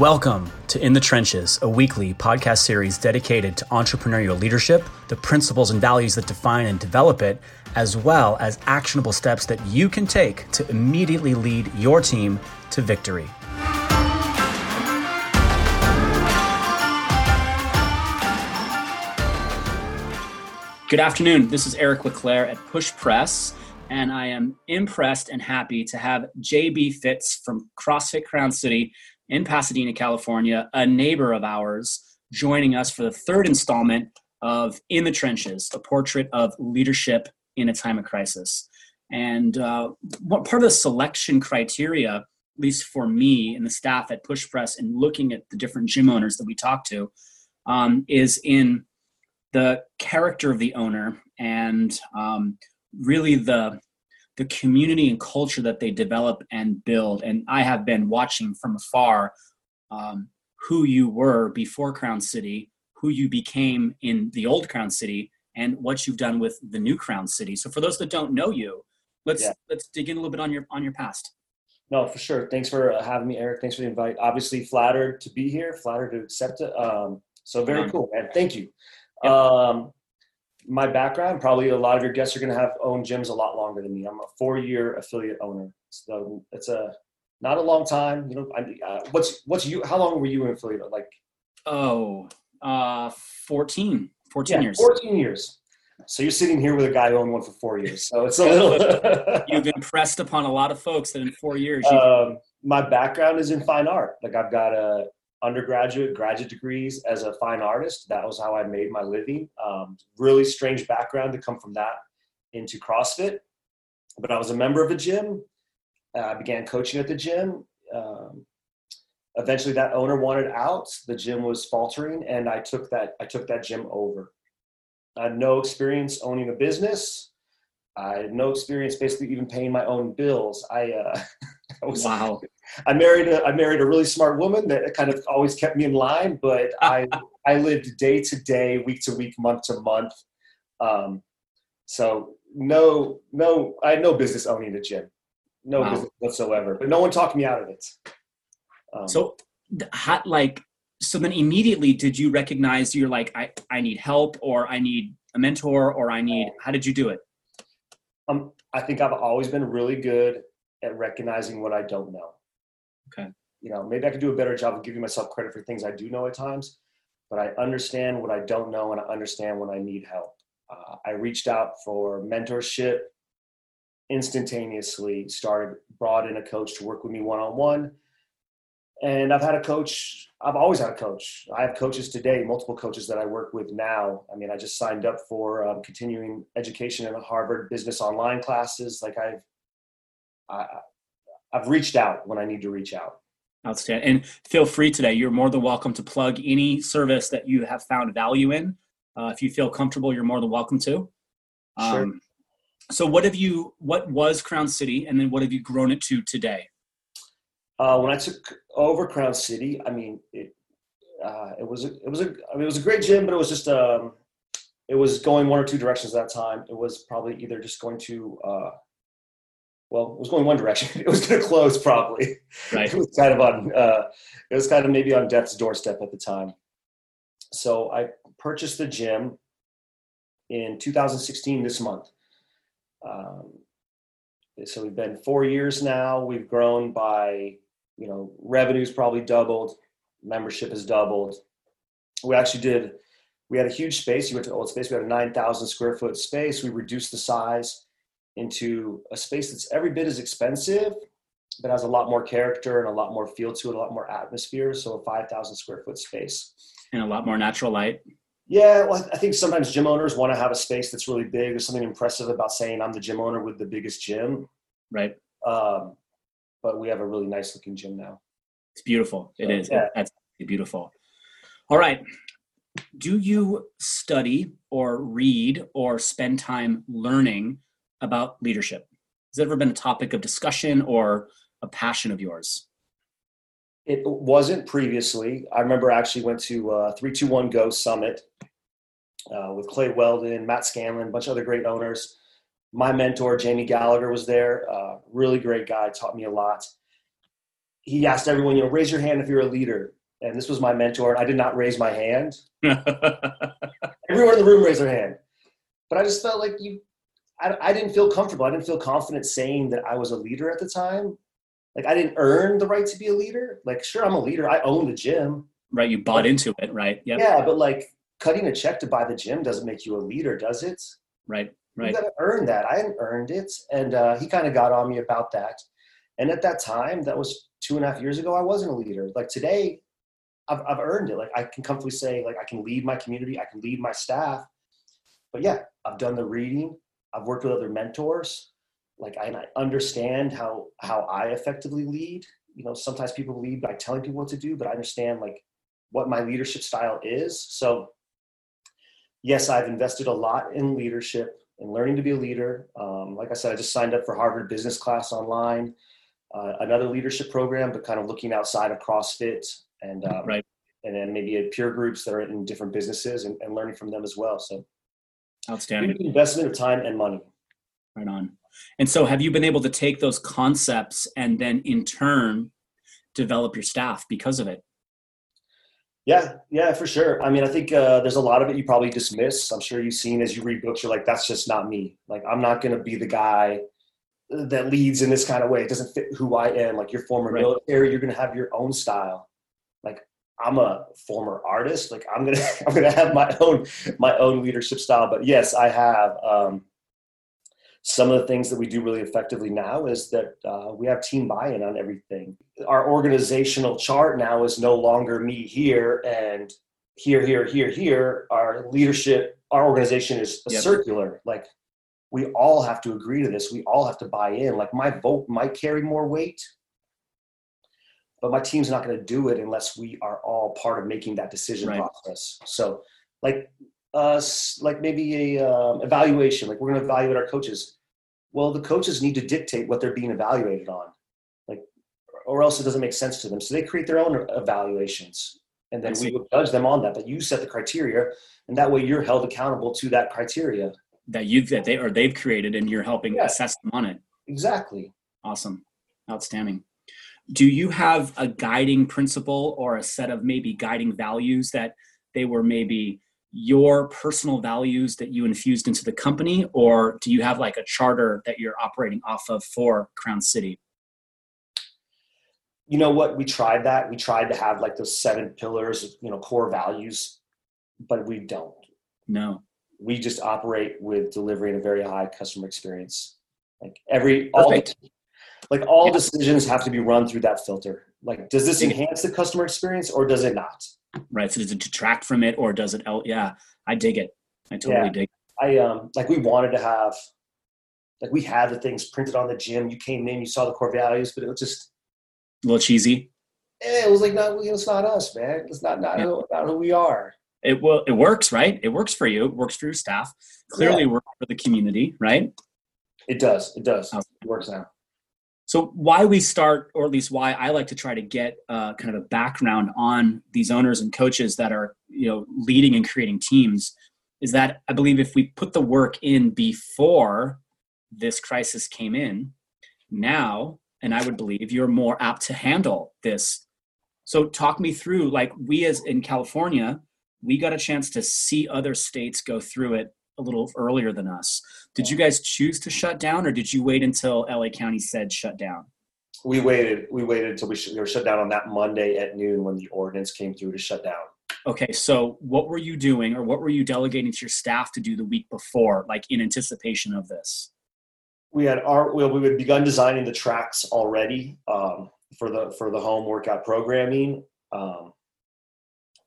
Welcome to In the Trenches, a weekly podcast series dedicated to entrepreneurial leadership, the principles and values that define and develop it, as well as actionable steps that you can take to immediately lead your team to victory. Good afternoon. This is Eric Leclaire at Push Press, and I am impressed and happy to have JB Fitz from CrossFit Crown City in Pasadena, California, a neighbor of ours, joining us for the third installment of In the Trenches, a portrait of leadership in a time of crisis. And uh, what part of the selection criteria, at least for me and the staff at Push Press, and looking at the different gym owners that we talk to, um, is in the character of the owner and um, really the the community and culture that they develop and build. And I have been watching from afar um, who you were before Crown City, who you became in the old Crown City, and what you've done with the new Crown City. So for those that don't know you, let's yeah. let's dig in a little bit on your on your past. No, for sure. Thanks for having me, Eric. Thanks for the invite. Obviously, flattered to be here. Flattered to accept it. Um, so very um, cool, man. Thank you. Um, my background, probably a lot of your guests are going to have owned gyms a lot longer than me. I'm a four-year affiliate owner, so it's a not a long time. You know, I, uh, what's what's you? How long were you an affiliate? Like, oh, uh, 14, 14 yeah, years. 14 years. So you're sitting here with a guy who owned one for four years. So it's a little. You've impressed upon a lot of folks that in four years. Um, my background is in fine art. Like I've got a undergraduate, graduate degrees as a fine artist. That was how I made my living. Um, really strange background to come from that into CrossFit. But I was a member of a gym. Uh, I began coaching at the gym. Um, eventually, that owner wanted out. The gym was faltering, and I took that. I took that gym over. I had no experience owning a business. I had no experience basically even paying my own bills. I, uh, I was wow. I married a I married a really smart woman that kind of always kept me in line, but I I lived day to day, week to week, month to month. Um, so no no I had no business owning a gym, no wow. business whatsoever. But no one talked me out of it. Um, so how, like so then immediately did you recognize you're like I I need help or I need a mentor or I need how did you do it? Um, I think I've always been really good at recognizing what I don't know. Okay. You know, maybe I could do a better job of giving myself credit for things I do know at times, but I understand what I don't know and I understand when I need help. Uh, I reached out for mentorship instantaneously, started, brought in a coach to work with me one on one. And I've had a coach, I've always had a coach. I have coaches today, multiple coaches that I work with now. I mean, I just signed up for um, continuing education in the Harvard business online classes. Like I've, I, I've reached out when I need to reach out. Outstanding. And feel free today. You're more than welcome to plug any service that you have found value in. Uh, if you feel comfortable, you're more than welcome to. Um, sure. So, what have you? What was Crown City, and then what have you grown it to today? Uh, when I took over Crown City, I mean, it, uh, it was a, it was a I mean, it was a great gym, but it was just um, it was going one or two directions at that time. It was probably either just going to uh, well, it was going one direction. It was going to close probably. Right. It was kind of on. Uh, it was kind of maybe on death's doorstep at the time. So I purchased the gym in 2016 this month. Um, so we've been four years now. We've grown by, you know, revenues probably doubled, membership has doubled. We actually did. We had a huge space. You went to old space. We had a 9,000 square foot space. We reduced the size into a space that's every bit as expensive, but has a lot more character and a lot more feel to it, a lot more atmosphere. So a 5,000 square foot space. And a lot more natural light. Yeah, well, I think sometimes gym owners want to have a space that's really big. There's something impressive about saying I'm the gym owner with the biggest gym. Right. Um, but we have a really nice looking gym now. It's beautiful. So, it is. Yeah. That's beautiful. All right. Do you study or read or spend time learning about leadership? Has it ever been a topic of discussion or a passion of yours? It wasn't previously. I remember I actually went to uh, 321 Go Summit uh, with Clay Weldon, Matt Scanlon, a bunch of other great owners. My mentor, Jamie Gallagher, was there. Uh, really great guy, taught me a lot. he asked everyone, you know, raise your hand if you're a leader. And this was my mentor, and I did not raise my hand. Everyone in the room raised their hand. But I just felt like you, I, I didn't feel comfortable. I didn't feel confident saying that I was a leader at the time. Like I didn't earn the right to be a leader. Like, sure, I'm a leader. I own the gym. Right. You bought into it, right? Yep. Yeah. But like cutting a check to buy the gym doesn't make you a leader, does it? Right. Right. You got to earn that. I hadn't earned it. And uh, he kind of got on me about that. And at that time, that was two and a half years ago, I wasn't a leader. Like today, I've, I've earned it. Like I can comfortably say, like I can lead my community, I can lead my staff. But yeah, I've done the reading. I've worked with other mentors. Like I, I understand how how I effectively lead. You know, sometimes people lead by telling people what to do, but I understand like what my leadership style is. So yes, I've invested a lot in leadership and learning to be a leader. Um, like I said, I just signed up for Harvard Business Class online, uh, another leadership program, but kind of looking outside of CrossFit and um, right. and then maybe at peer groups that are in different businesses and, and learning from them as well. So outstanding investment of time and money. Right on. And so, have you been able to take those concepts and then, in turn, develop your staff because of it? Yeah, yeah, for sure. I mean, I think uh, there's a lot of it you probably dismiss. I'm sure you've seen as you read books, you're like, that's just not me. Like, I'm not going to be the guy that leads in this kind of way. It doesn't fit who I am. Like, you're former right. military, you're going to have your own style. I'm a former artist. Like, I'm gonna, I'm gonna have my own, my own leadership style. But yes, I have. Um, some of the things that we do really effectively now is that uh, we have team buy-in on everything our organizational chart now is no longer me here and here here here here our leadership our organization is yep. circular like we all have to agree to this we all have to buy in like my vote might carry more weight but my team's not going to do it unless we are all part of making that decision right. process. So like us like maybe a um, evaluation like we're going to evaluate our coaches. Well the coaches need to dictate what they're being evaluated on like or else it doesn't make sense to them. So they create their own evaluations and then we would judge them on that but you set the criteria and that way you're held accountable to that criteria. That you've that they or they've created and you're helping yeah. assess them on it. Exactly. Awesome. Outstanding do you have a guiding principle or a set of maybe guiding values that they were maybe your personal values that you infused into the company? Or do you have like a charter that you're operating off of for crown city? You know what? We tried that. We tried to have like those seven pillars you know core values but we don't. No. We just operate with delivering a very high customer experience. Like every all the, like all yeah. decisions have to be run through that filter like does this enhance the customer experience or does it not right? So does it detract from it or does it? Yeah, I dig it. I totally yeah. dig. It. I um like we wanted to have like we had the things printed on the gym. You came in, you saw the core values, but it was just a little cheesy. Yeah, it was like not it's not us, man. It's not not, yeah. who, not who we are. It will it works, right? It works for you. It works for your staff. Clearly, yeah. works for the community, right? It does. It does. It works now. So why we start, or at least why I like to try to get uh, kind of a background on these owners and coaches that are you know leading and creating teams, is that I believe if we put the work in before this crisis came in, now, and I would believe you're more apt to handle this. So talk me through, like we as in California, we got a chance to see other states go through it a little earlier than us. Did you guys choose to shut down, or did you wait until LA County said shut down? We waited. We waited until we, sh- we were shut down on that Monday at noon when the ordinance came through to shut down. Okay, so what were you doing, or what were you delegating to your staff to do the week before, like in anticipation of this? We had our well, we had begun designing the tracks already um, for the for the home workout programming. Um,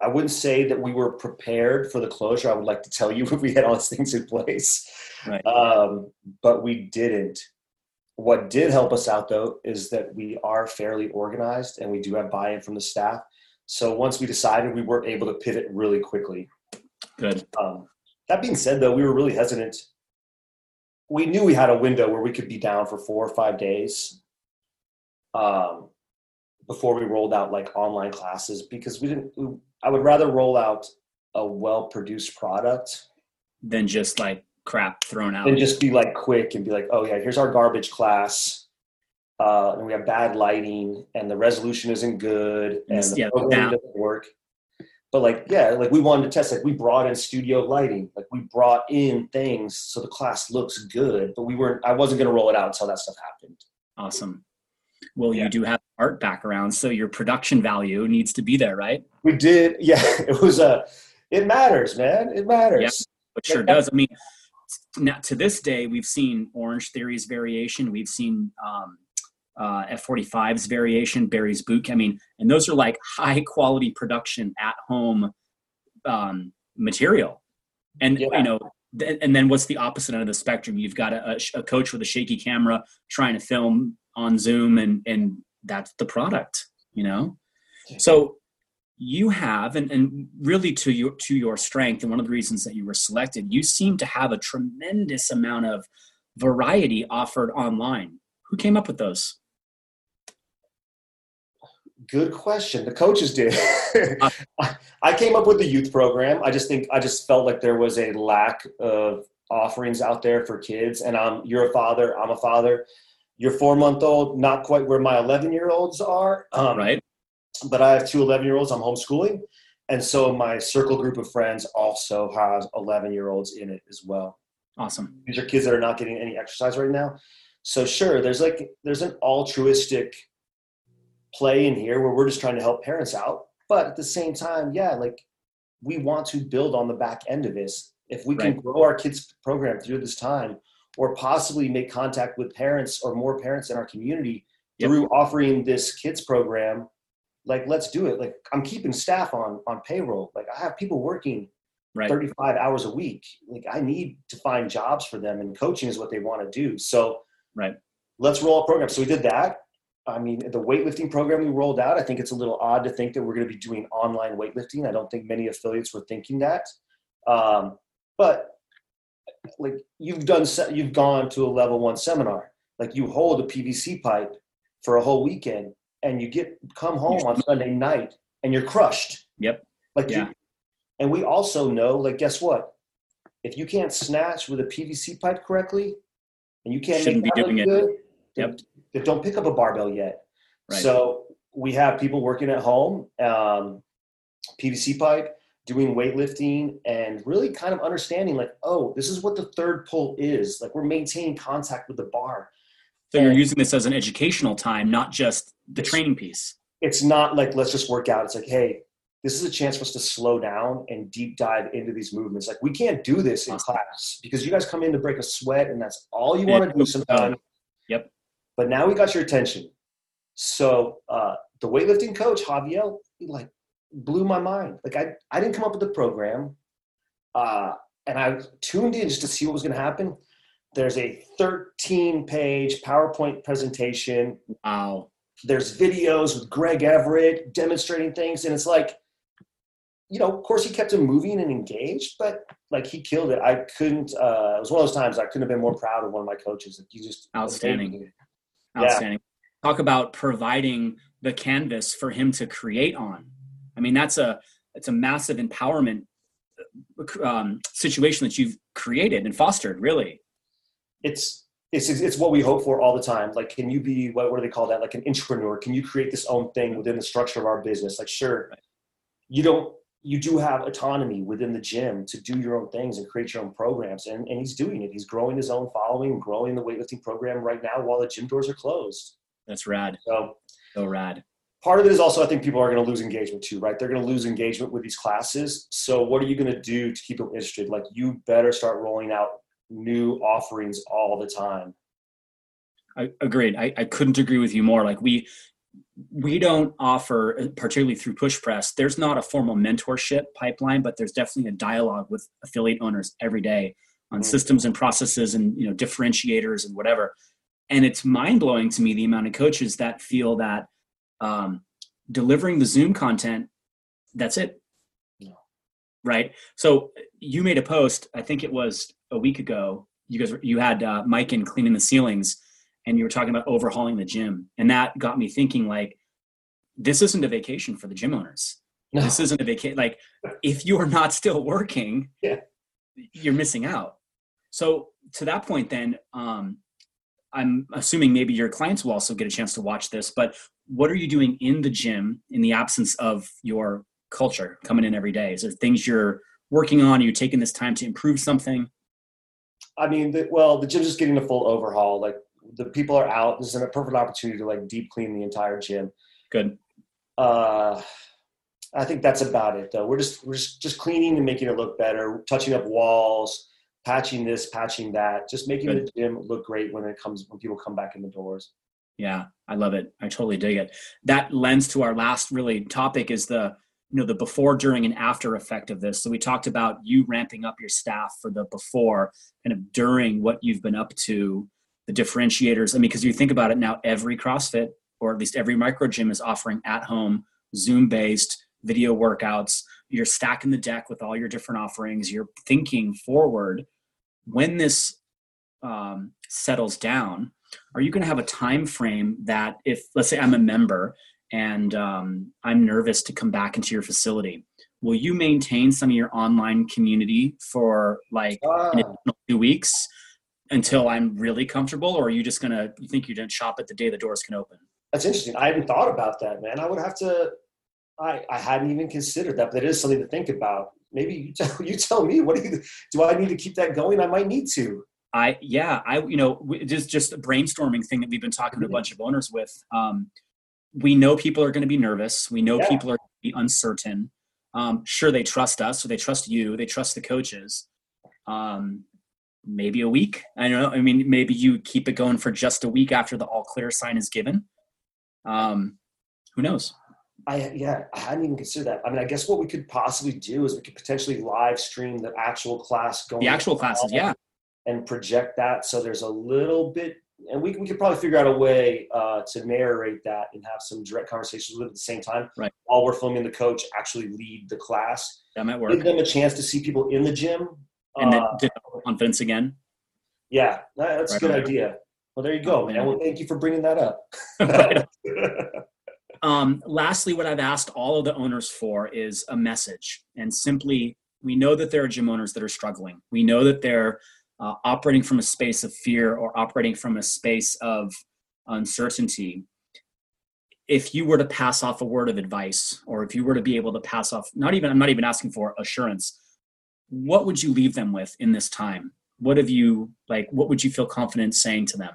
I wouldn't say that we were prepared for the closure. I would like to tell you if we had all these things in place, right. um, but we didn't. What did help us out though is that we are fairly organized and we do have buy-in from the staff. So once we decided, we were able to pivot really quickly. Good. Um, that being said, though, we were really hesitant. We knew we had a window where we could be down for four or five days. Um, before we rolled out like online classes because we didn't i would rather roll out a well produced product than just like crap thrown out and just be like quick and be like oh yeah here's our garbage class uh, and we have bad lighting and the resolution isn't good and the Yeah, program doesn't work. But like, yeah, like we wanted to test, like we brought in studio lighting, like we brought in things so the class looks good, but we weren't, I wasn't going to roll it out until that stuff happened. Awesome. Well, Yeah. you do have art background, so your production value needs to be there, right? We did. Yeah. It was a, it matters, man. It matters. It sure Yeah. does. I mean, now, to this day, we've seen Orangetheory's variation. We've seen um, uh, F45's variation, Barry's Boot. I mean, and those are like high quality production at home um, material. And Yeah. you know, th- and then what's the opposite end of the spectrum? You've got a, a a coach with a shaky camera trying to film on Zoom, and and that's the product. You know, so you have and, and really to your to your strength and one of the reasons that you were selected you seem to have a tremendous amount of variety offered online who came up with those Good question. The coaches did. Uh, I came up with the youth program. I just think I just felt like there was a lack of offerings out there for kids. And I'm you're a father. I'm a father. Your four month old, not quite where my 11 year olds are. Um, right But I have two 11 year olds. I'm homeschooling, and so my circle group of friends also has 11 year olds in it as well. awesome These are kids that are not getting any exercise right now. So sure, there's like there's an altruistic play in here where we're just trying to help parents out. But at the same time, yeah, like we want to build on the back end of this. If we can grow our kids program through this time, or possibly make contact with parents or more parents in our community Yep. through offering this kids program, like let's do it. Like I'm keeping staff on on payroll. Like I have people working right 35 hours a week. Like I need to find jobs for them and coaching is what they want to do. So Right. let's roll a program. So we did that. I mean, the weightlifting program we rolled out, I think it's a little odd to think that we're going to be doing online weightlifting. I don't think many affiliates were thinking that. Um, but like you've done, you've gone to a level one seminar, like you hold a PVC pipe for a whole weekend and you get come home on Sunday night and you're crushed. Yep. Like Yeah. you, and we also know, like, guess what? If you can't snatch with a PVC pipe correctly, and you can't Shouldn't make be doing look it. Yep. don't pick up a barbell yet. Right. So we have people working at home, um, PVC pipe, doing weightlifting, and really kind of understanding, like, oh, this is what the third pull is. Like, we're maintaining contact with the bar. so you're using this as an educational time not just the training piece it's not like let's just work out. It's like, hey, this is a chance for us to slow down and deep dive into these movements. Like we can't do this in Awesome. class because you guys come in to break a sweat and that's all you want to do sometimes. Yep. But now we got your attention. So uh, the weightlifting coach Javier he like blew my mind. Like I, I didn't come up with the program, uh, and I tuned in just to see what was going to happen. There's a 13 page PowerPoint presentation wow there's videos with Greg Everett demonstrating things, and it's like, you know, of course he kept him moving and engaged, but like he killed it. I couldn't. Uh, it was one of those times I couldn't have been more proud of one of my coaches. Like you just Outstanding. Yeah. outstanding talk about providing the canvas for him to create on i mean that's a it's a massive empowerment um, situation that you've created and fostered really It's it's it's what we hope for all the time. Like, can you be what, what do they call that? Like an entrepreneur? Can you create this own thing within the structure of our business? Like, sure, you don't. You do have autonomy within the gym to do your own things and create your own programs, and, and he's doing it. He's growing his own following, growing the weightlifting program right now while the gym doors are closed. that's rad So so rad part of it is also I think people are going to lose engagement too, right? They're going to lose engagement with these classes. So what are you going to do to keep them interested? Like you better start rolling out new offerings all the time. I, agreed I, I couldn't agree with you more like we we don't offer particularly through push press there's not a formal mentorship pipeline but there's definitely a dialogue with affiliate owners every day on Mm. systems and processes and you know differentiators and whatever and it's mind-blowing to me the amount of coaches that feel that um, delivering the zoom content that's it. Right? So you made a post i think it was a week ago. You guys, you had uh, mike in cleaning the ceilings and you were talking about overhauling the gym. And that got me thinking like this isn't a vacation for the gym owners. No. this isn't a vacation like if you are not still working Yeah. you're missing out. So to that point then um I'm assuming maybe your clients will also get a chance to watch this, but what are you doing in the gym in the absence of your culture coming in every day? Is there things you're working on? Are you taking this time to improve something? I mean, the, well, the gym's just getting a full overhaul. Like the people are out. This is a perfect opportunity to like deep clean the entire gym. Good. Uh, I think that's about it, though. We're just we're just just cleaning and making it look better, touching up walls, patching this, patching that, just making Good. the gym look great when it comes when people come back in the doors. Yeah, I love it. I totally dig it. That lends to our last really topic is the you know the before during and after effect of this so we talked about you ramping up your staff for the before kind of during what you've been up to the differentiators i mean because you think about it now every crossfit or at least every micro gym is offering at home zoom based video workouts you're stacking the deck with all your different offerings you're thinking forward when this um, settles down are you going to have a time frame that if let's say i'm a member and um, I'm nervous to come back into your facility. Will you maintain some of your online community for like uh, two weeks until I'm really comfortable, or are you just gonna you think you're gonna shop at the day the doors can open? That's interesting. I hadn't thought about that, man. I would have to. I I hadn't even considered that, but it is something to think about. Maybe you tell you tell me. What do you do? I need to keep that going? I might need to. I yeah I you know just just a brainstorming thing that we've been talking to a mm-hmm. bunch of owners with. Um, we know people are going to be nervous. We know yeah. people are going to be uncertain. Um, sure, they trust us, so they trust you. They trust the coaches. Um, maybe a week. I don't know. I mean, maybe you keep it going for just a week after the all clear sign is given. Um, who knows? I yeah, I hadn't even considered that. I mean, I guess what we could possibly do is we could potentially live stream the actual class going. The actual classes, yeah, and project that so there's a little bit and we, we could probably figure out a way uh, to narrate that and have some direct conversations with at the same time. Right. While we're filming the coach actually lead the class. That might work. Give them a chance to see people in the gym. And uh, then confidence again. Yeah, that's right a good idea. Well, there you go, man. Well, thank you for bringing that up. um, lastly, what I've asked all of the owners for is a message. And simply, we know that there are gym owners that are struggling. We know that they're uh, operating from a space of fear or operating from a space of uncertainty if you were to pass off a word of advice or if you were to be able to pass off not even i'm not even asking for assurance what would you leave them with in this time what have you like what would you feel confident saying to them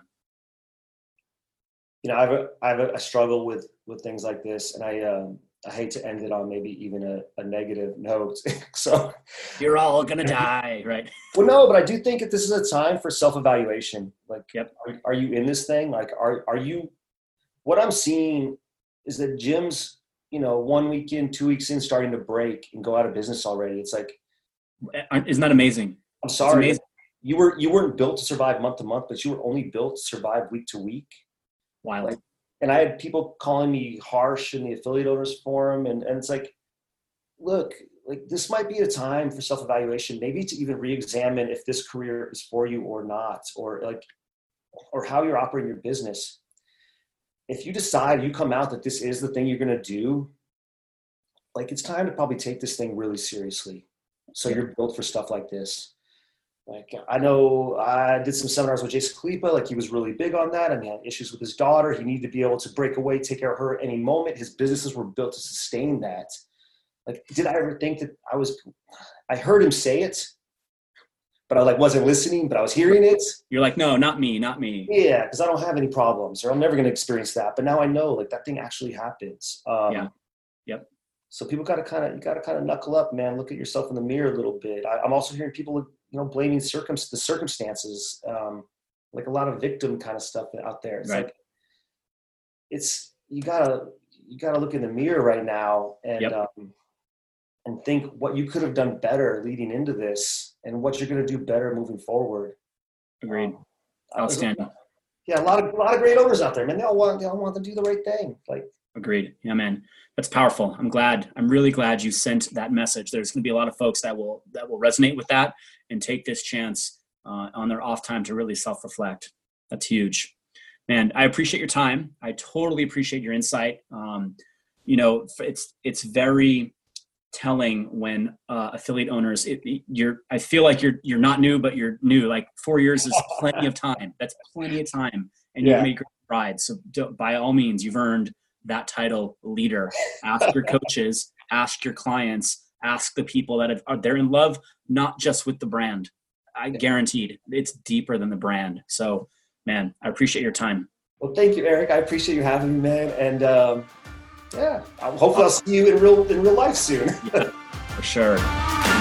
you know i have a, I have a, struggle with with things like this and i um I hate to end it on maybe even a, a negative note. so you're all gonna die, right? Well, no, but I do think that this is a time for self-evaluation. Like, yep. are, are you in this thing? Like, are are you? What I'm seeing is that gyms, you know, one week in, two weeks in, starting to break and go out of business already. It's like, isn't that amazing? I'm sorry, you were you weren't built to survive month to month, but you were only built to survive week to week. Wild. Like, and I had people calling me harsh in the affiliate owners forum, and, and it's like, look, like this might be a time for self-evaluation, maybe to even re-examine if this career is for you or not, or like, or how you're operating your business. If you decide you come out that this is the thing you're going to do, like it's time to probably take this thing really seriously. So you're built for stuff like this. Like I know I did some seminars with Jason Khalipa. Like he was really big on that. I mean, he had issues with his daughter. He needed to be able to break away, take care of her at any moment. His businesses were built to sustain that. Like, did I ever think that I was? I heard him say it, but I like wasn't listening. But I was hearing it. You're like, no, not me, not me. Yeah, because I don't have any problems, or I'm never going to experience that. But now I know, like that thing actually happens. Um, yeah. Yep. So people got to kind of you got to kind of knuckle up, man. Look at yourself in the mirror a little bit. I, I'm also hearing people you know blaming circum the circumstances um, like a lot of victim kind of stuff out there. It's right. like it's you gotta you gotta look in the mirror right now and yep. um, and think what you could have done better leading into this and what you're to do better moving forward. Agreed. Um, outstanding. Yeah a lot of a lot of great owners out there man. They all want they all want to do the right thing like agreed. Yeah man. That's powerful. I'm glad i'm really glad you sent that message. There's going to be a lot of folks that will that will resonate with that and take this chance uh, on their off time to really self reflect. That's huge. Man, I appreciate your time. I totally appreciate your insight. Um, you know, it's it's very telling when uh, affiliate owners it, you're i feel like you're you're not new but you're new like four years is plenty of time that's plenty of time and yeah. you've made great strides so by all means you've earned that title leader ask your coaches ask your clients ask the people that have, are they're in love not just with the brand. I guaranteed it's deeper than the brand. So man i appreciate your time. Well thank you eric. I appreciate you having me man. And um, yeah hopefully i'll see you in real in real life soon. Yeah, for sure